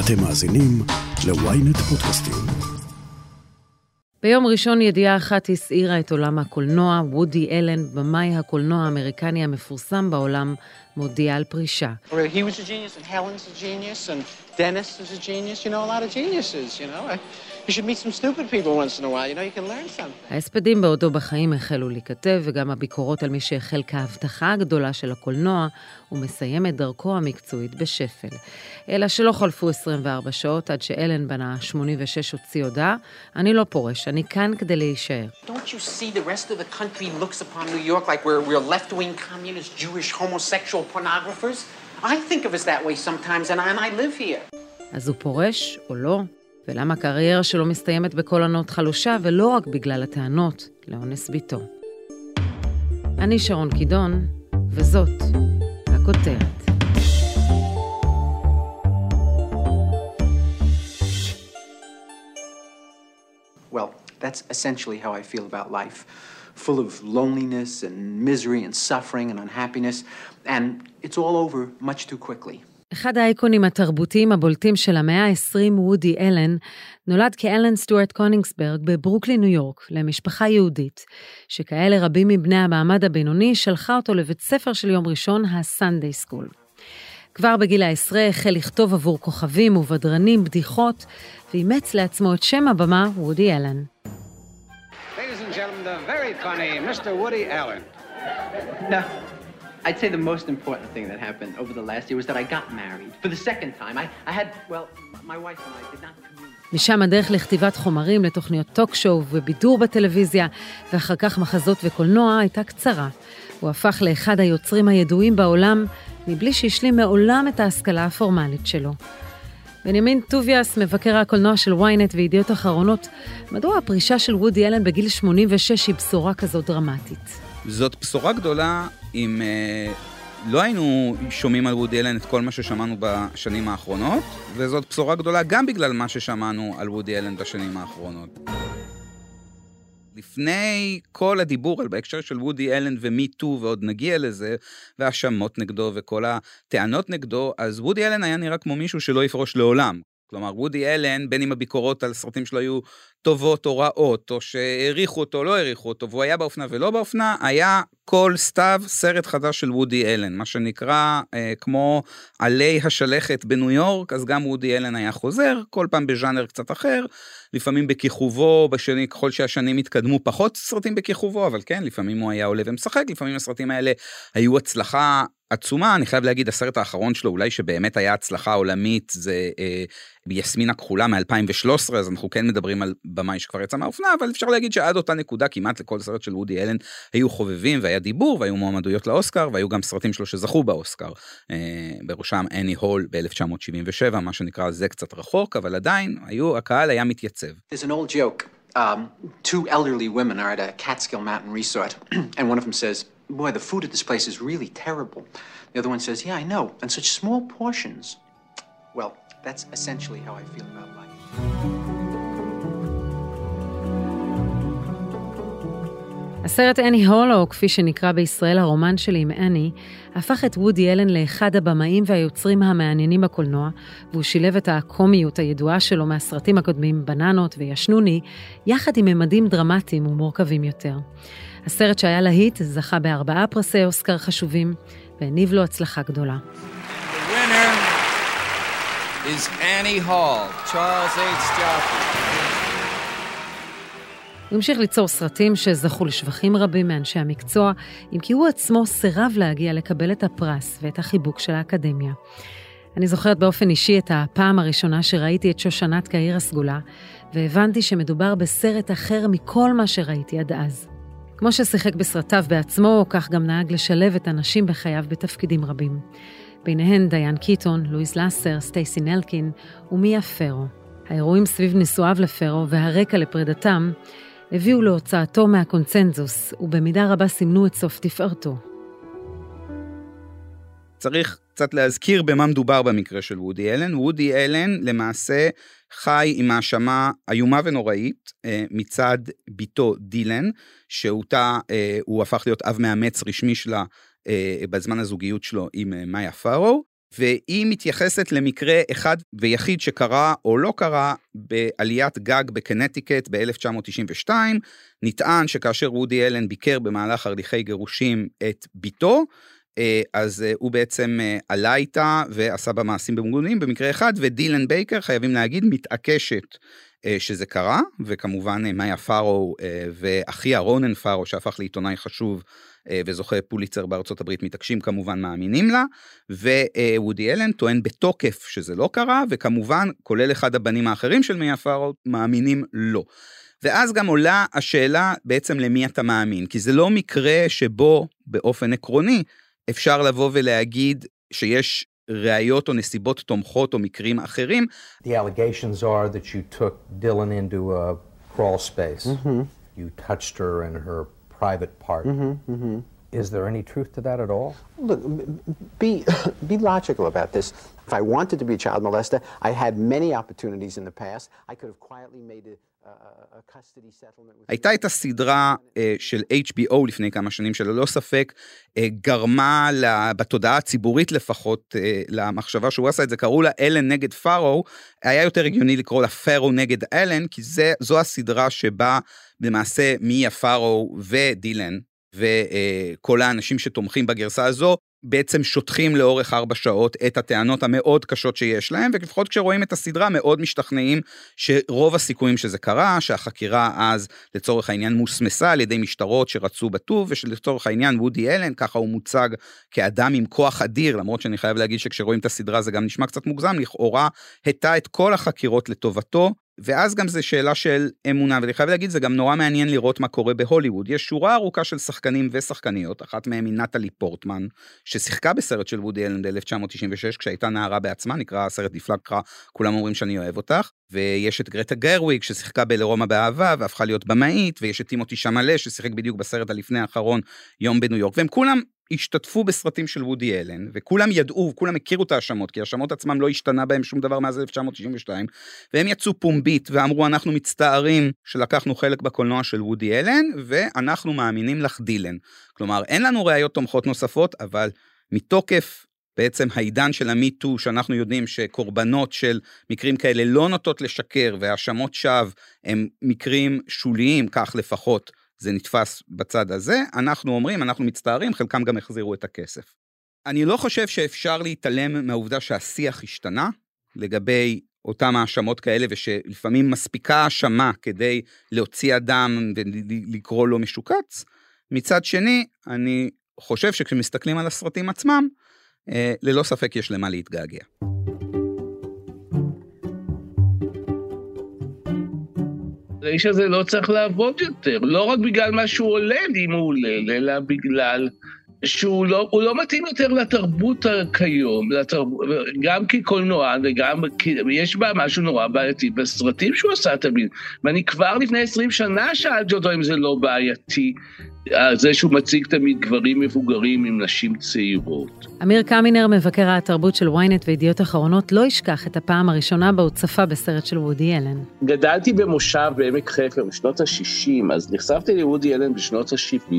אתם מאזינים ל-ynet פודקאסטים. ביום ראשון ידיעה אחת הסעירה את עולם הקולנוע, וודי אלן, במאי הקולנוע האמריקני המפורסם בעולם, מודיע על פרישה. Genius. You know, a lot of geniuses, you know. You should meet some stupid people once in a while, you know, you can learn something. ההספדים בעודו בחיים החלו להיכתב, וגם הביקורות על מי שהחל כהבטחה הגדולה של הקולנוע, ומסיים את דרכו המקצועית בשפל. אלא שלא חלפו 24 שעות עד שאלן בן ה-86 הוציא הודעה, אני לא פורש, אני כאן כדי להישאר. Don't you see the rest of the country looks upon New York like we're, we're left-wing communist, Jewish, homosexual pornographers? I think of us that way sometimes, and I, and I live here. אז הוא פורש או לא? ולמה הקריירה שלו מסתיימת בקול ענות חלושה, ולא רק בגלל הטענות לאונס ביתו. אני שרון קידון, וזאת הכותרת. Well, that's essentially how I feel about life. Full of loneliness and misery and suffering and unhappiness, and it's all over much too quickly. אחד האייקונים התרבותיים הבולטים של המאה ה-20, וודי אלן, נולד כאלן סטוארט קונינגסברג בברוקלין, ניו יורק, למשפחה יהודית, שכאלה רבים מבני המעמד הבינוני שלחה אותו לבית ספר של יום ראשון, הסנדיי סקול. כבר בגיל העשרה החל לכתוב עבור כוכבים ובדרנים בדיחות, ואימץ לעצמו את שם הבמה וודי אלן. Ladies and gentlemen, the very funny Mr. Woody Allen. No, I'd say the most important thing that happened over the last year was that I got married for the second time. I, I had, well, my wife and I did not. משם הדרך לכתיבת חומרים לתוכניות טוק-שואו ובידור בטלוויזיה, ואחר כך מחזות וקולנוע, הייתה קצרה. הוא הפך לאחד היוצרים הידועים בעולם, מבלי שהשלים מעולם את ההשכלה הפורמלית שלו. בנימין טוביאס, מבקר הקולנוע של ynet וידיעות אחרונות, מדוע הפרישה של וודי אלן בגיל 86 היא בשורה כזאת דרמטית? זאת בשורה גדולה אם אה, לא היינו שומעים על וודי אלן את כל מה ששמענו בשנים האחרונות, וזאת בשורה גדולה גם בגלל מה ששמענו על וודי אלן בשנים האחרונות. לפני כל הדיבור על בהקשר של וודי אלן ומי טו ועוד נגיע לזה, והאשמות נגדו וכל הטענות נגדו, אז וודי אלן היה נראה כמו מישהו שלא יפרוש לעולם. כלומר, וודי אלן, בין אם הביקורות על סרטים שלו היו טובות או רעות, או שהעריכו אותו או לא העריכו אותו, והוא היה באופנה ולא באופנה, היה כל סתיו סרט חדש של וודי אלן, מה שנקרא אה, כמו עלי השלכת בניו יורק, אז גם וודי אלן היה חוזר, כל פעם בז'אנר קצת אחר, לפעמים בכיכובו, בשני, ככל שהשנים התקדמו פחות סרטים בכיכובו, אבל כן, לפעמים הוא היה עולה ומשחק, לפעמים הסרטים האלה היו הצלחה עצומה, אני חייב להגיד, הסרט האחרון שלו, אולי שבאמת היה הצלחה עולמית, זה אה, יסמין הכחולה מ-2013, אז אנחנו כן מדברים על במאי שכבר יצא מהאופנה, אבל אפשר להגיד שעד אותה נקודה כמעט לכל סרט של וודי אלן היו חובבים והיה דיבור והיו מועמדויות לאוסקר והיו גם סרטים שלו שזכו באוסקר, אה, בראשם אני הול ב-1977, מה שנקרא זה קצת רחוק, אבל עדיין היו, הקהל היה מתייצב. Um, two elderly women are at a Catskill Mountain resort, and one of them says, Boy, the food at this place is really terrible. The other one says, Yeah, I know, and such small portions. Well, that's essentially how I feel about life. הסרט אני הול, או כפי שנקרא בישראל הרומן שלי עם אני, הפך את וודי אלן לאחד הבמאים והיוצרים המעניינים בקולנוע, והוא שילב את הקומיות הידועה שלו מהסרטים הקודמים, בננות וישנוני, יחד עם ממדים דרמטיים ומורכבים יותר. הסרט שהיה להיט זכה בארבעה פרסי אוסקר חשובים, והניב לו הצלחה גדולה. Is Annie Hall, Charles H. הוא המשיך ליצור סרטים שזכו לשבחים רבים מאנשי המקצוע, אם כי הוא עצמו סירב להגיע לקבל את הפרס ואת החיבוק של האקדמיה. אני זוכרת באופן אישי את הפעם הראשונה שראיתי את שושנת כעיר הסגולה, והבנתי שמדובר בסרט אחר מכל מה שראיתי עד אז. כמו ששיחק בסרטיו בעצמו, כך גם נהג לשלב את הנשים בחייו בתפקידים רבים. ביניהן דיין קיטון, לואיז לאסר, סטייסי נלקין ומיה פרו. האירועים סביב נישואיו לפרו והרקע לפרידתם הביאו להוצאתו מהקונצנזוס, ובמידה רבה סימנו את סוף תפארתו. צריך קצת להזכיר במה מדובר במקרה של וודי אלן. וודי אלן למעשה חי עם האשמה איומה ונוראית אה, מצד בתו דילן, שאותה אה, הוא הפך להיות אב מאמץ רשמי שלה אה, בזמן הזוגיות שלו עם מאיה פארו. והיא מתייחסת למקרה אחד ויחיד שקרה או לא קרה בעליית גג בקנטיקט ב-1992. נטען שכאשר וודי אלן ביקר במהלך הליכי גירושים את בתו, אז אה, הוא בעצם אה, עלה איתה ועשה בה מעשים במגונים במקרה אחד, ודילן בייקר, חייבים להגיד, מתעקשת שזה קרה, וכמובן מאיה פארו ואחיה רונן פארו, שהפך לעיתונאי חשוב וזוכה פוליצר בארצות הברית, מתעקשים כמובן מאמינים לה, ווודי אלן טוען בתוקף שזה לא קרה, וכמובן, כולל אחד הבנים האחרים של מאיה פארו, מאמינים לא. ואז גם עולה השאלה בעצם למי אתה מאמין, כי זה לא מקרה שבו באופן עקרוני אפשר לבוא ולהגיד שיש ראיות או נסיבות תומכות או מקרים אחרים. The allegations are that you took Dylan into a crawl space. Mm-hmm. You touched her in her private part. Mm-hmm, mm-hmm. Is there any truth to that at all? Look, be, be logical about this. If I wanted to be a child molester, I had many opportunities in the past. I could have quietly made a הייתה את הסדרה של HBO לפני כמה שנים, שללא ספק גרמה בתודעה הציבורית לפחות למחשבה שהוא עשה את זה, קראו לה אלן נגד פארו, היה יותר הגיוני לקרוא לה פארו נגד אלן, כי זה, זו הסדרה שבה למעשה מיה פארו ודילן, וכל האנשים שתומכים בגרסה הזו, בעצם שוטחים לאורך ארבע שעות את הטענות המאוד קשות שיש להם, ולפחות כשרואים את הסדרה מאוד משתכנעים שרוב הסיכויים שזה קרה, שהחקירה אז לצורך העניין מוסמסה על ידי משטרות שרצו בטוב, ושלצורך העניין וודי אלן, ככה הוא מוצג כאדם עם כוח אדיר, למרות שאני חייב להגיד שכשרואים את הסדרה זה גם נשמע קצת מוגזם, לכאורה הטה את כל החקירות לטובתו, ואז גם זה שאלה של אמונה, ואני חייב להגיד, זה גם נורא מעניין לראות מה קורה בהוליווד. יש שורה ארוכה של שחקנים ושחקניות, אחת מהם היא נטלי פורטמן, ששיחקה בסרט של וודי אלן ב-1996, כשהייתה נערה בעצמה, נקרא הסרט נפלא, קרא, כולם אומרים שאני אוהב אותך. ויש את גרטה גרוויג, ששיחקה בלרומא באהבה, והפכה להיות במאית, ויש את טימותי שמלה, ששיחק בדיוק בסרט הלפני האחרון, יום בניו יורק, והם כולם השתתפו בסרטים של וודי אלן, וכולם ידעו, כולם הכירו את ההאשמות, כי ההאשמות עצמם לא השתנה בהם שום דבר מאז 1992, והם יצאו פומבית ואמרו, אנחנו מצטערים שלקחנו חלק בקולנוע של וודי אלן, ואנחנו מאמינים לך דילן. כלומר, אין לנו ראיות תומכות נוספות, אבל מתוקף בעצם העידן של המיטו, שאנחנו יודעים שקורבנות של מקרים כאלה לא נוטות לשקר, והאשמות שווא הם מקרים שוליים, כך לפחות זה נתפס בצד הזה, אנחנו אומרים, אנחנו מצטערים, חלקם גם החזירו את הכסף. אני לא חושב שאפשר להתעלם מהעובדה שהשיח השתנה לגבי אותם האשמות כאלה, ושלפעמים מספיקה האשמה כדי להוציא אדם ולקרוא לו משוקץ. מצד שני, אני חושב שכשמסתכלים על הסרטים עצמם, אה, ללא ספק יש למה להתגעגע. האיש הזה לא צריך לעבוד יותר, לא רק בגלל מה שהוא עולה, אם הוא עולה, אלא בגלל שהוא לא, לא מתאים יותר לתרבות כיום, לתרב, גם כקולנוען וגם, כי יש בה משהו נורא בעייתי בסרטים שהוא עשה תמיד. ואני כבר לפני 20 שנה שאלתי אותו אם זה לא בעייתי, זה שהוא מציג תמיד גברים מבוגרים עם נשים צעירות. אמיר קמינר, מבקר התרבות של ynet וידיעות אחרונות, לא ישכח את הפעם הראשונה בה הוא צפה בסרט של וודי אלן. גדלתי במושב בעמק חפר בשנות ה-60, אז נחשפתי לוודי אלן בשנות ה-70.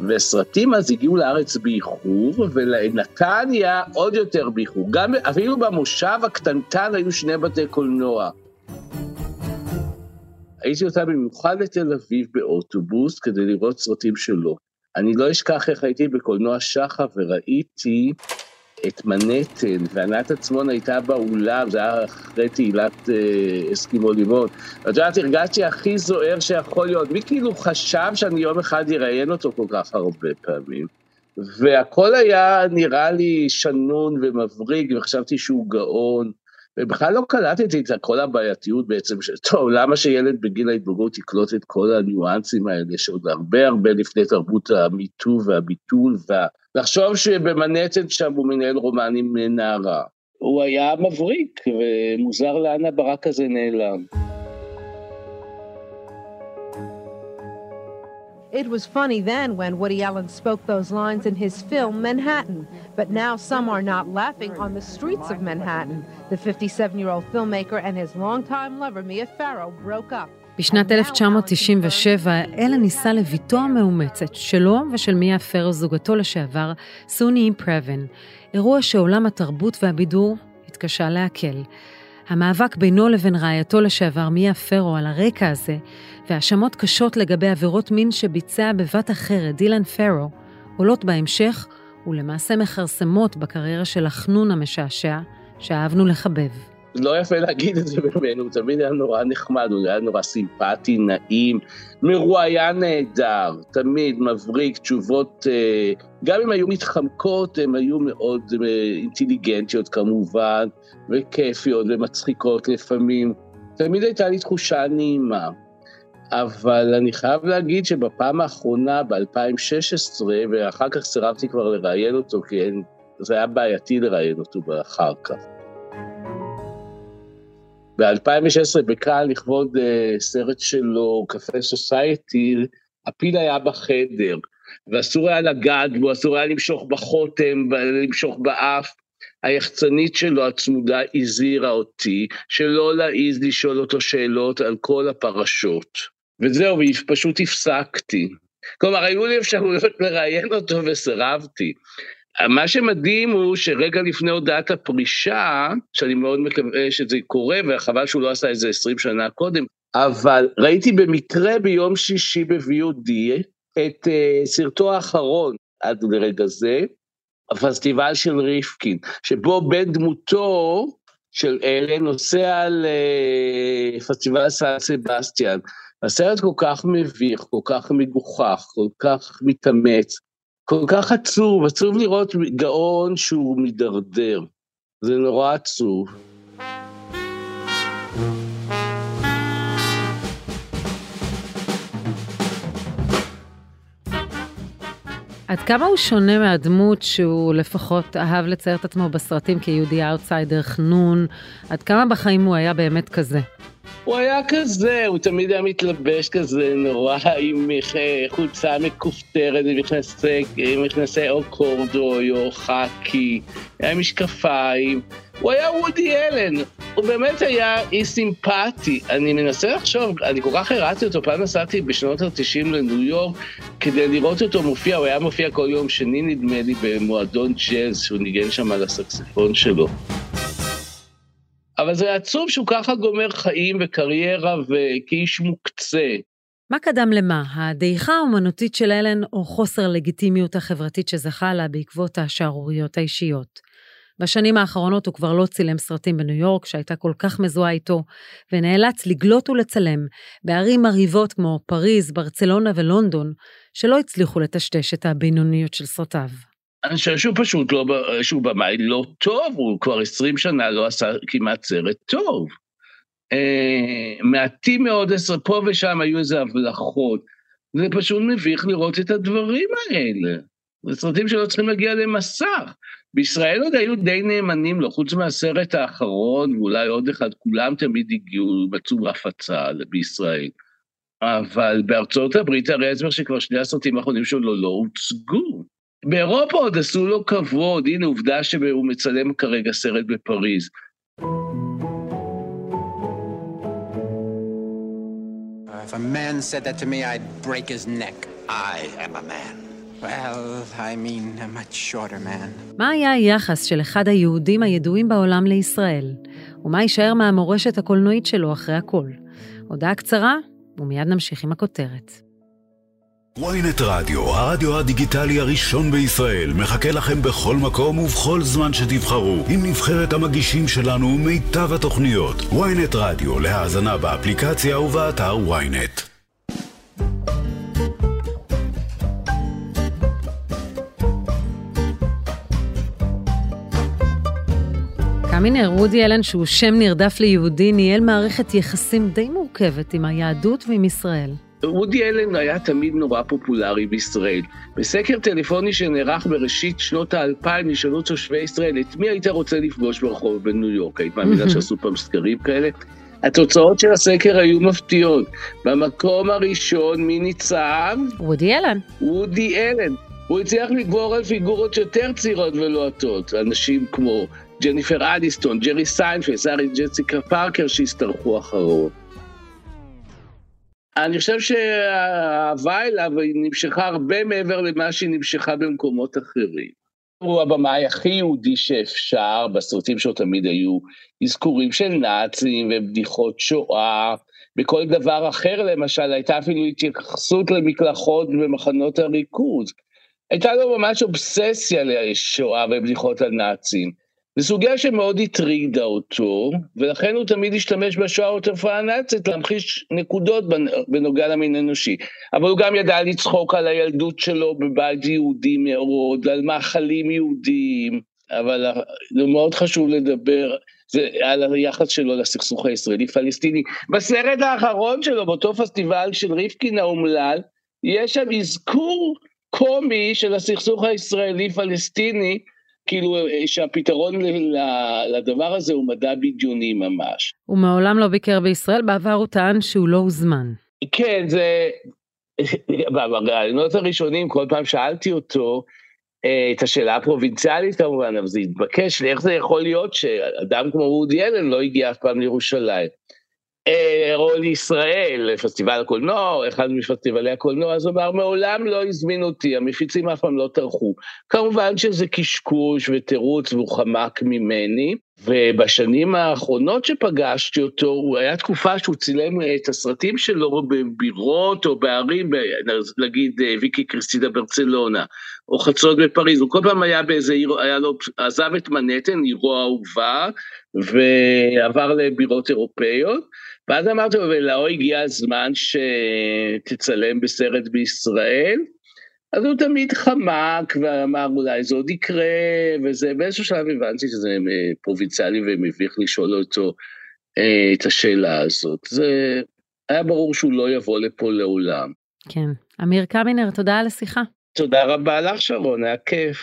וסרטים אז הגיעו לארץ באיחור, ולנתניה עוד יותר באיחור. גם אפילו במושב הקטנטן היו שני בתי קולנוע. הייתי אותה במיוחד לתל אביב באוטובוס כדי לראות סרטים שלו. אני לא אשכח איך הייתי בקולנוע שחר וראיתי את מנהטן, וענת עצמון הייתה באולם, זה היה אחרי תהילת אה, אסקימו לימון. ואת יודעת, הרגשתי הכי זוהר שיכול להיות. מי כאילו חשב שאני יום אחד אראיין אותו כל כך הרבה פעמים? והכל היה נראה לי שנון ומבריג, וחשבתי שהוא גאון. ובכלל לא קלטתי את כל הבעייתיות בעצם, ש... טוב, למה שילד בגיל ההתבגרות יקלוט את כל הניואנסים האלה, שעוד הרבה הרבה לפני תרבות המיטו והביטול, וה... לחשוב שבמנהטן שם הוא מנהל רומן עם נערה. הוא היה מבריק, ומוזר לאן הברק הזה נעלם. It was funny then when Woody Allen spoke those lines in his film Manhattan, but now some are not laughing on the streets of Manhattan. The 57-year-old filmmaker and his longtime lover Mia Farrow broke up. בשנת 1997 אלה ניסה לביתו המאומצת שלו ושל מיה פרו זוגתו לשעבר, סוני פרבן. אירוע שעולם התרבות והבידור התקשה לעכל. המאבק בינו לבין רעייתו לשעבר מיה פרו על הרקע הזה, והאשמות קשות לגבי עבירות מין שביצע בבת אחרת דילן פרו, עולות בהמשך ולמעשה מכרסמות בקריירה של החנון המשעשע שאהבנו לחבב. לא יפה להגיד את זה ממנו, הוא תמיד היה נורא נחמד, הוא היה נורא סימפטי, נעים, מרואיין נהדר, תמיד מבריק, תשובות, אה, גם אם היו מתחמקות, הן היו מאוד אה, אינטליגנטיות כמובן, וכיפיות ומצחיקות לפעמים. תמיד הייתה לי תחושה נעימה. אבל אני חייב להגיד שבפעם האחרונה, ב-2016, ואחר כך סירבתי כבר לראיין אותו, כי זה היה בעייתי לראיין אותו אחר כך. ב-2016 בקהל לכבוד uh, סרט שלו, קפה סוסייטי, הפיל היה בחדר, ואסור היה לגעת בו, אסור היה למשוך בחותם, למשוך באף. היחצנית שלו הצמודה הזהירה אותי שלא להעיז לשאול אותו שאלות על כל הפרשות. וזהו, ופשוט הפסקתי. כלומר, היו לי אפשרויות לראיין אותו וסירבתי. מה שמדהים הוא שרגע לפני הודעת הפרישה, שאני מאוד מקווה שזה קורה, וחבל שהוא לא עשה את זה 20 שנה קודם, אבל ראיתי במקרה ביום שישי ב-VOD את uh, סרטו האחרון עד לרגע זה, הפסטיבל של ריפקין, שבו בן דמותו של אלן נוסע לפסטיבל סן סבסטיאן. הסרט כל כך מביך, כל כך מגוחך, כל כך מתאמץ, כל כך עצוב, עצוב לראות גאון שהוא מידרדר. זה נורא עצוב. עד כמה הוא שונה מהדמות שהוא לפחות אהב לצייר את עצמו בסרטים כיהודי אאוטסיידר חנון? עד כמה בחיים הוא היה באמת כזה? הוא היה כזה, הוא תמיד היה מתלבש כזה נורא עם חולצה מכופתרת עם מכנסי או קורדוי או חאקי, היה משקפיים. הוא היה וודי אלן, הוא באמת היה אי סימפטי. אני מנסה לחשוב, אני כל כך הרעתי אותו, פעם נסעתי בשנות ה-90 לניו יורק כדי לראות אותו מופיע, הוא היה מופיע כל יום שני נדמה לי במועדון ג'אז שהוא ניגן שם על הסקספון שלו. אבל זה עצוב שהוא ככה גומר חיים וקריירה וכאיש מוקצה. מה קדם למה, הדעיכה האומנותית של אלן או חוסר הלגיטימיות החברתית שזכה לה בעקבות השערוריות האישיות? בשנים האחרונות הוא כבר לא צילם סרטים בניו יורק, שהייתה כל כך מזוהה איתו, ונאלץ לגלות ולצלם בערים מרהיבות כמו פריז, ברצלונה ולונדון, שלא הצליחו לטשטש את הבינוניות של סרטיו. אני חושב שהוא פשוט לא, שהוא במאי לא טוב, הוא כבר עשרים שנה לא עשה כמעט סרט טוב. אה, מעטים מאוד, פה ושם היו איזה הבלחות. זה פשוט מביך לראות את הדברים האלה. זה סרטים שלא צריכים להגיע למסך. בישראל עוד היו די נאמנים לו, חוץ מהסרט האחרון, ואולי עוד אחד, כולם תמיד הגיעו, מצאו הפצה בישראל. אבל בארצות הברית, הרי הסבר שכבר שני הסרטים האחרונים שלו לא הוצגו. באירופה עוד עשו לו כבוד, הנה עובדה שהוא מצלם כרגע סרט בפריז. If a man said that to me, I'd break his neck. I am a man. Well, I mean, a much shorter man. מה היה היחס של אחד היהודים הידועים בעולם לישראל? ומה יישאר מהמורשת הקולנועית שלו אחרי הכל? הודעה קצרה, ומיד נמשיך עם הכותרת. ynet רדיו, הרדיו הדיגיטלי הראשון בישראל, מחכה לכם בכל מקום ובכל זמן שתבחרו, עם נבחרת המגישים שלנו ומיטב התוכניות. ynet רדיו, להאזנה באפליקציה ובאתר ynet. קמינר, וודי אלן, שהוא שם נרדף ליהודי, ניהל מערכת יחסים די מורכבת עם היהדות ועם ישראל. וודי אלן היה תמיד נורא פופולרי בישראל. בסקר טלפוני שנערך בראשית שנות האלפיים נשאלו תושבי ישראל, את מי היית רוצה לפגוש ברחוב בניו יורק? היית מאמינה שעשו פעם סקרים כאלה? התוצאות של הסקר היו מפתיעות. במקום הראשון, מי ניצב? וודי אלן. וודי אלן. הוא הצליח לגבור על פיגורות יותר צעירות ולוהטות, אנשים כמו ג'ניפר אניסטון, ג'רי סיינפלד, שרה ג'סיקה פארקר שהשתרכו אחרון. אני חושב שהאהבה אליו נמשכה הרבה מעבר למה שהיא נמשכה במקומות אחרים. הוא הבמאי הכי יהודי שאפשר, בסרטים שלו תמיד היו אזכורים של נאצים ובדיחות שואה, בכל דבר אחר למשל, הייתה אפילו התייחסות למקלחות במחנות הריכוז. הייתה לו ממש אובססיה לשואה ובדיחות על נאצים. זו סוגיה שמאוד הטרידה אותו, ולכן הוא תמיד השתמש בשואה ובתופעה הנאצית להמחיש נקודות בנוגע למין אנושי. אבל הוא גם ידע לצחוק על הילדות שלו בבית יהודי מאוד, על מאכלים יהודיים, אבל זה מאוד חשוב לדבר זה על היחס שלו לסכסוך הישראלי-פלסטיני. בסרט האחרון שלו, באותו פסטיבל של ריפקין האומלל, יש שם אזכור קומי של הסכסוך הישראלי-פלסטיני, כאילו שהפתרון לדבר הזה הוא מדע בדיוני ממש. הוא מעולם לא ביקר בישראל, בעבר הוא טען שהוא לא הוזמן. כן, זה... בראיונות הראשונים, כל פעם שאלתי אותו, אה, את השאלה הפרובינציאלית כמובן, אבל זה התבקש לי, איך זה יכול להיות שאדם כמו וודי אלן לא הגיע אף פעם לירושלים. או לישראל, לפסטיבל הקולנוע, אחד מפסטיבלי הקולנוע, אז הוא אמר, מעולם לא הזמינו אותי, המפיצים אף פעם לא טרחו. כמובן שזה קשקוש ותירוץ והוא חמק ממני, ובשנים האחרונות שפגשתי אותו, הוא היה תקופה שהוא צילם את הסרטים שלו בבירות או בערים, נגיד ויקי קריסטידה ברצלונה, או חצות בפריז, הוא כל פעם היה באיזה עיר, היה לו, עזב את מנהטן, עירו האהובה, ועבר לבירות אירופאיות. ואז אמרתי לו, ולאו הגיע הזמן שתצלם בסרט בישראל, אז הוא תמיד חמק ואמר אולי זה עוד יקרה, וזה, באיזשהו שלב הבנתי שזה אה, פרובינציאלי ומביך לשאול אותו אה, את השאלה הזאת. זה היה ברור שהוא לא יבוא לפה לעולם. כן. אמיר קמינר, תודה על השיחה. תודה רבה לך, שרון, היה כיף.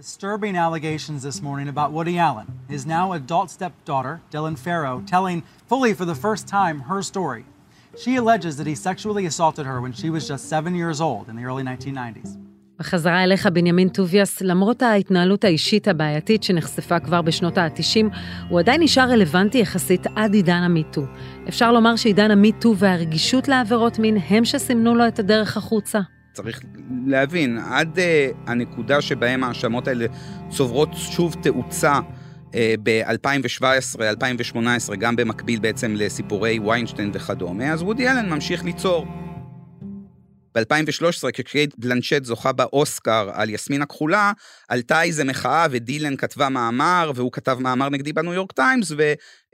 Disturbing allegations this morning about Woody Allen, his now adult stepdaughter, Dylan Farrow, telling fully for the first time her story. She alleges that he sexually assaulted her when she was just seven years old in the early 1990s. בחזרה אליך, בנימין טוביאס, למרות ההתנהלות האישית הבעייתית שנחשפה כבר בשנות ה-90, הוא עדיין נשאר רלוונטי יחסית עד עידן המיטו. אפשר לומר שעידן המיטו והרגישות לעבירות מין הם שסימנו לו את הדרך החוצה. צריך להבין, עד אה, הנקודה שבהם ההאשמות האלה צוברות שוב תאוצה אה, ב-2017, 2018, גם במקביל בעצם לסיפורי ויינשטיין וכדומה, אז וודי אלן ממשיך ליצור. ב-2013, כשקייט בלנצ'ט זוכה באוסקר על יסמין הכחולה, עלתה איזה מחאה ודילן כתבה מאמר, והוא כתב מאמר נגדי בניו יורק טיימס,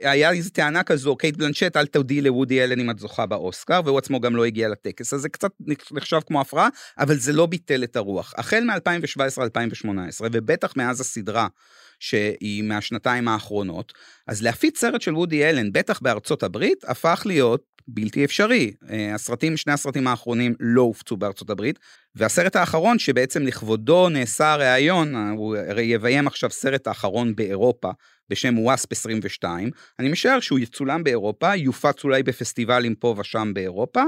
והיה איזו טענה כזו, קייט בלנצ'ט, אל תודיעי לוודי אלן אם את זוכה באוסקר, והוא עצמו גם לא הגיע לטקס, אז זה קצת נחשב כמו הפרעה, אבל זה לא ביטל את הרוח. החל מ-2017-2018, ובטח מאז הסדרה, שהיא מהשנתיים האחרונות, אז להפיץ סרט של וודי אלן, בטח בארצות הברית, הפך להיות בלתי אפשרי. אה, הסרטים, שני הסרטים האחרונים לא הופצו בארצות הברית, והסרט האחרון שבעצם לכבודו נעשה הראיון, אה, הוא הרי יביים עכשיו סרט האחרון באירופה בשם וואספ 22, אני משער שהוא יצולם באירופה, יופץ אולי בפסטיבלים פה ושם באירופה,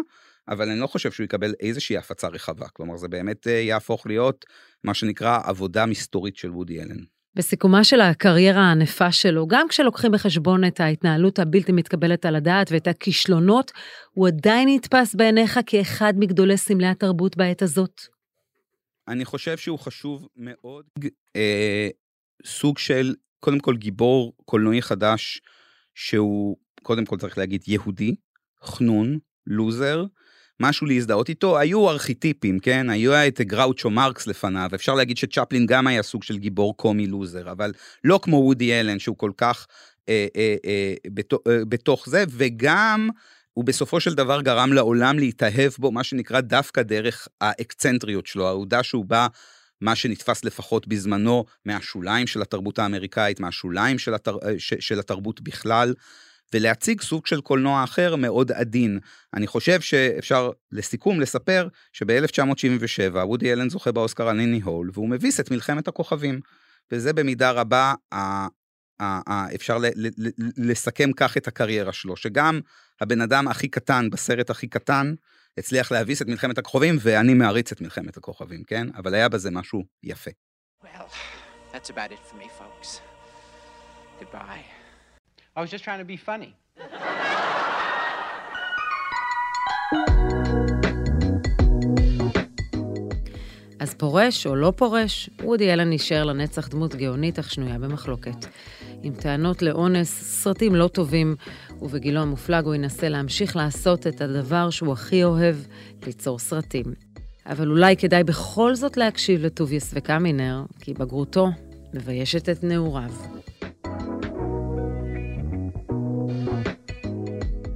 אבל אני לא חושב שהוא יקבל איזושהי הפצה רחבה, כלומר זה באמת אה, יהפוך להיות מה שנקרא עבודה מסתורית של וודי אלן. בסיכומה של הקריירה הענפה שלו, גם כשלוקחים בחשבון את ההתנהלות הבלתי מתקבלת על הדעת ואת הכישלונות, הוא עדיין נתפס בעיניך כאחד מגדולי סמלי התרבות בעת הזאת? אני חושב שהוא חשוב מאוד. אה, סוג של, קודם כל, גיבור קולנועי חדש, שהוא, קודם כל צריך להגיד, יהודי, חנון, לוזר, משהו להזדהות איתו, היו ארכיטיפים, כן? היו את גראוצ'ו מרקס לפניו, אפשר להגיד שצ'פלין גם היה סוג של גיבור קומי לוזר, אבל לא כמו וודי אלן, שהוא כל כך אה, אה, אה, בתוך, אה, בתוך זה, וגם הוא בסופו של דבר גרם לעולם להתאהב בו, מה שנקרא דווקא דרך האקצנטריות שלו, העובדה שהוא בא... מה שנתפס לפחות בזמנו מהשוליים של התרבות האמריקאית, מהשוליים של, התר... אה, של התרבות בכלל, ולהציג סוג של קולנוע אחר מאוד עדין. אני חושב שאפשר לסיכום לספר שב-1977 וודי אלן זוכה באוסקר על ניני הול, והוא מביס את מלחמת הכוכבים. וזה במידה רבה אפשר לסכם כך את הקריירה שלו, שגם הבן אדם הכי קטן בסרט הכי קטן, הצליח להביס את מלחמת הכוכבים, ואני מעריץ את מלחמת הכוכבים, כן? אבל היה בזה משהו יפה. Well, that's about it for me, folks. Goodbye. I was just trying to be funny. אז פורש או לא פורש, וודי אלן נשאר לנצח דמות גאונית אך שנויה במחלוקת. עם טענות לאונס, סרטים לא טובים, ובגילו המופלג הוא ינסה להמשיך לעשות את הדבר שהוא הכי אוהב, ליצור סרטים. אבל אולי כדאי בכל זאת להקשיב לטוביוס וקמינר, כי בגרותו מביישת את נעוריו.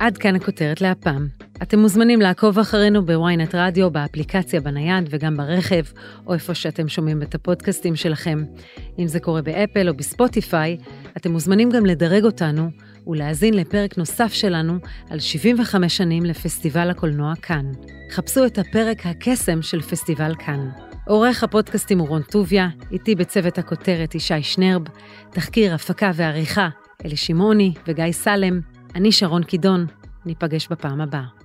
עד כאן הכותרת להפעם. אתם מוזמנים לעקוב אחרינו בוויינט רדיו, באפליקציה בנייד וגם ברכב, או איפה שאתם שומעים את הפודקאסטים שלכם. אם זה קורה באפל או בספוטיפיי, אתם מוזמנים גם לדרג אותנו ולהאזין לפרק נוסף שלנו על 75 שנים לפסטיבל הקולנוע כאן. חפשו את הפרק הקסם של פסטיבל כאן. עורך הפודקאסטים הוא רון טוביה, איתי בצוות הכותרת ישי שנרב, תחקיר, הפקה ועריכה אלי שמעוני וגיא סלם, אני שרון קידון, ניפגש בפעם הבאה.